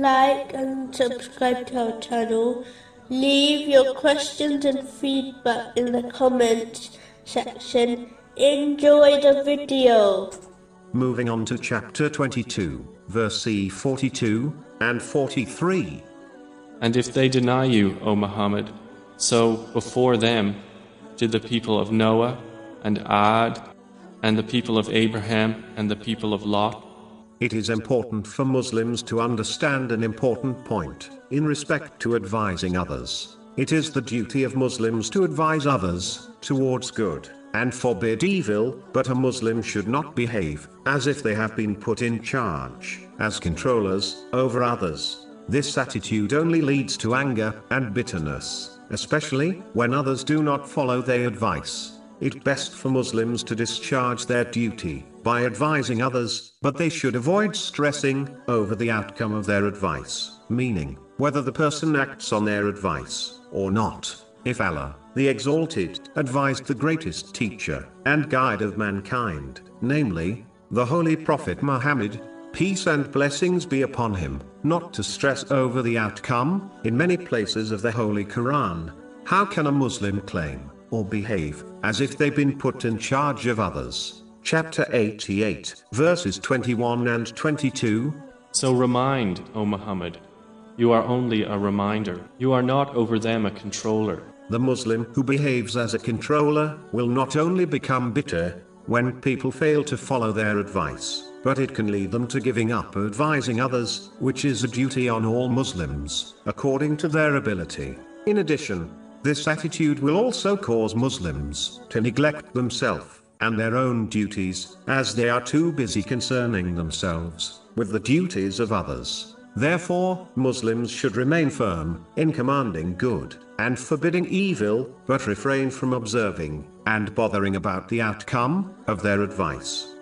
like and subscribe to our channel. Leave your questions and feedback in the comments section. Enjoy the video. Moving on to chapter 22, verse 42 and 43. And if they deny you, O Muhammad, so before them did the people of Noah and Ad and the people of Abraham and the people of Lot. It is important for Muslims to understand an important point in respect to advising others. It is the duty of Muslims to advise others towards good and forbid evil, but a Muslim should not behave as if they have been put in charge as controllers over others. This attitude only leads to anger and bitterness, especially when others do not follow their advice. It best for Muslims to discharge their duty by advising others, but they should avoid stressing over the outcome of their advice, meaning whether the person acts on their advice or not. If Allah, the Exalted, advised the greatest teacher and guide of mankind, namely, the Holy Prophet Muhammad, peace and blessings be upon him, not to stress over the outcome, in many places of the Holy Quran. How can a Muslim claim, or behave, as if they've been put in charge of others? Chapter 88, verses 21 and 22. So remind, O Muhammad, you are only a reminder, you are not over them a controller. The Muslim who behaves as a controller will not only become bitter when people fail to follow their advice, but it can lead them to giving up advising others, which is a duty on all Muslims, according to their ability. In addition, this attitude will also cause Muslims to neglect themselves and their own duties, as they are too busy concerning themselves with the duties of others. Therefore, Muslims should remain firm in commanding good and forbidding evil, but refrain from observing and bothering about the outcome of their advice.